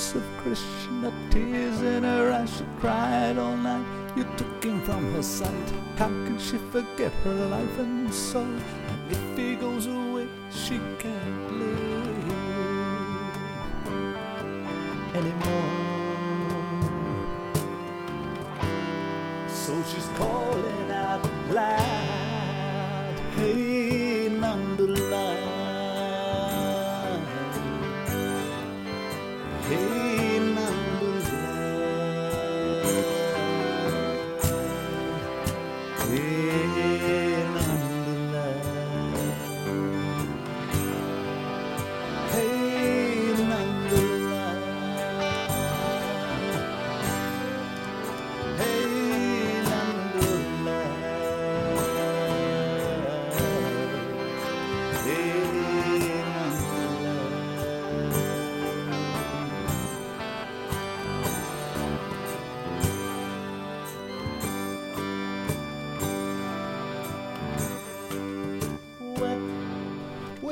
of Krishna, tears in her eyes. She cried all night. You took him from her sight. How can she forget her life and soul? And if he goes away, she can't live anymore. So she's calling out loud. Hey,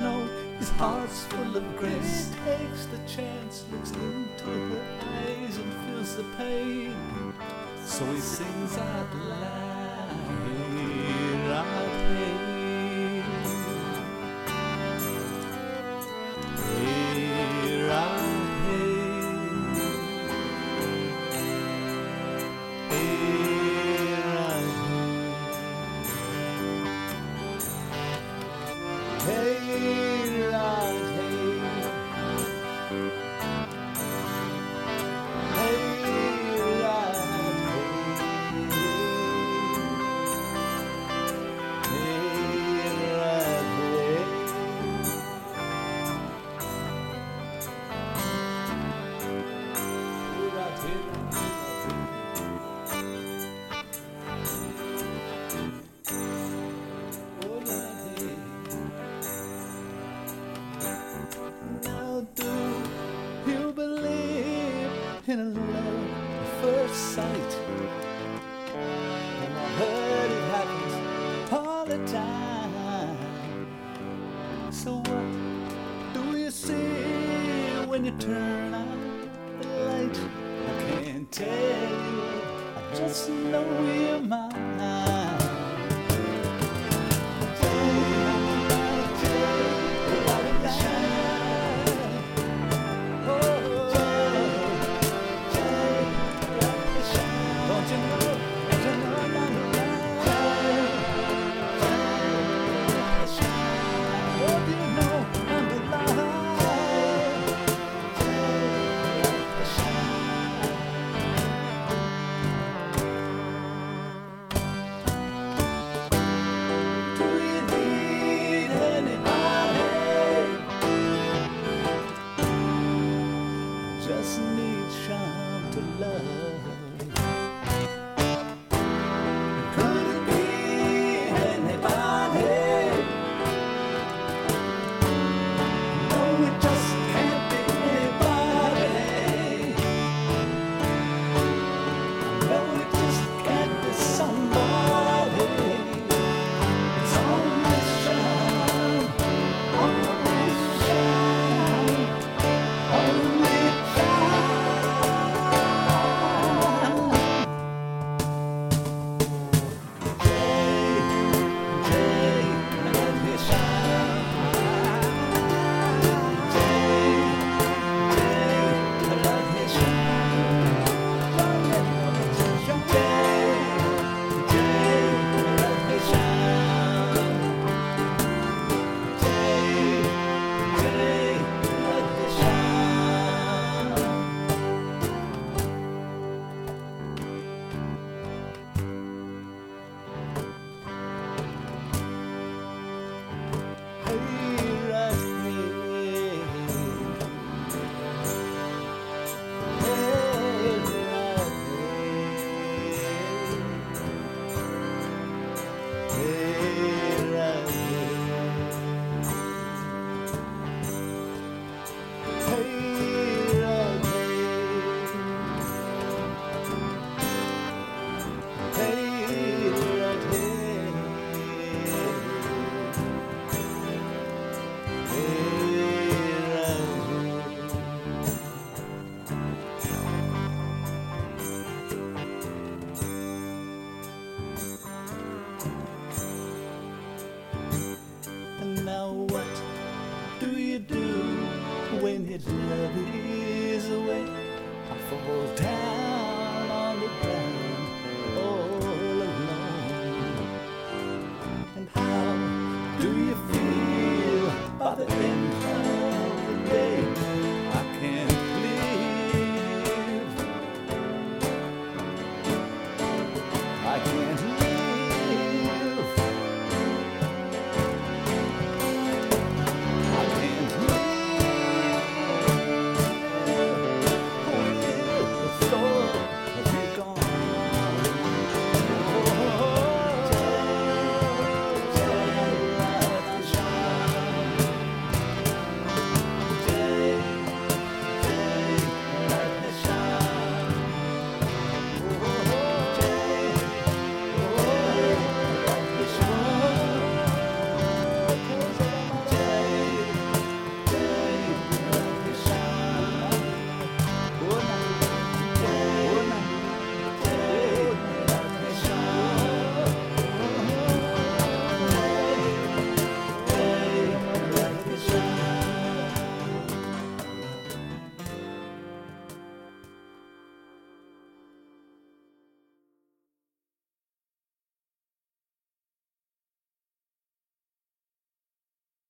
Know his heart's full of grace. Takes the chance, looks into her eyes and feels the pain. So he sings out loud. Hey, So what do you see when you turn out the light? I can't tell you, I just know you're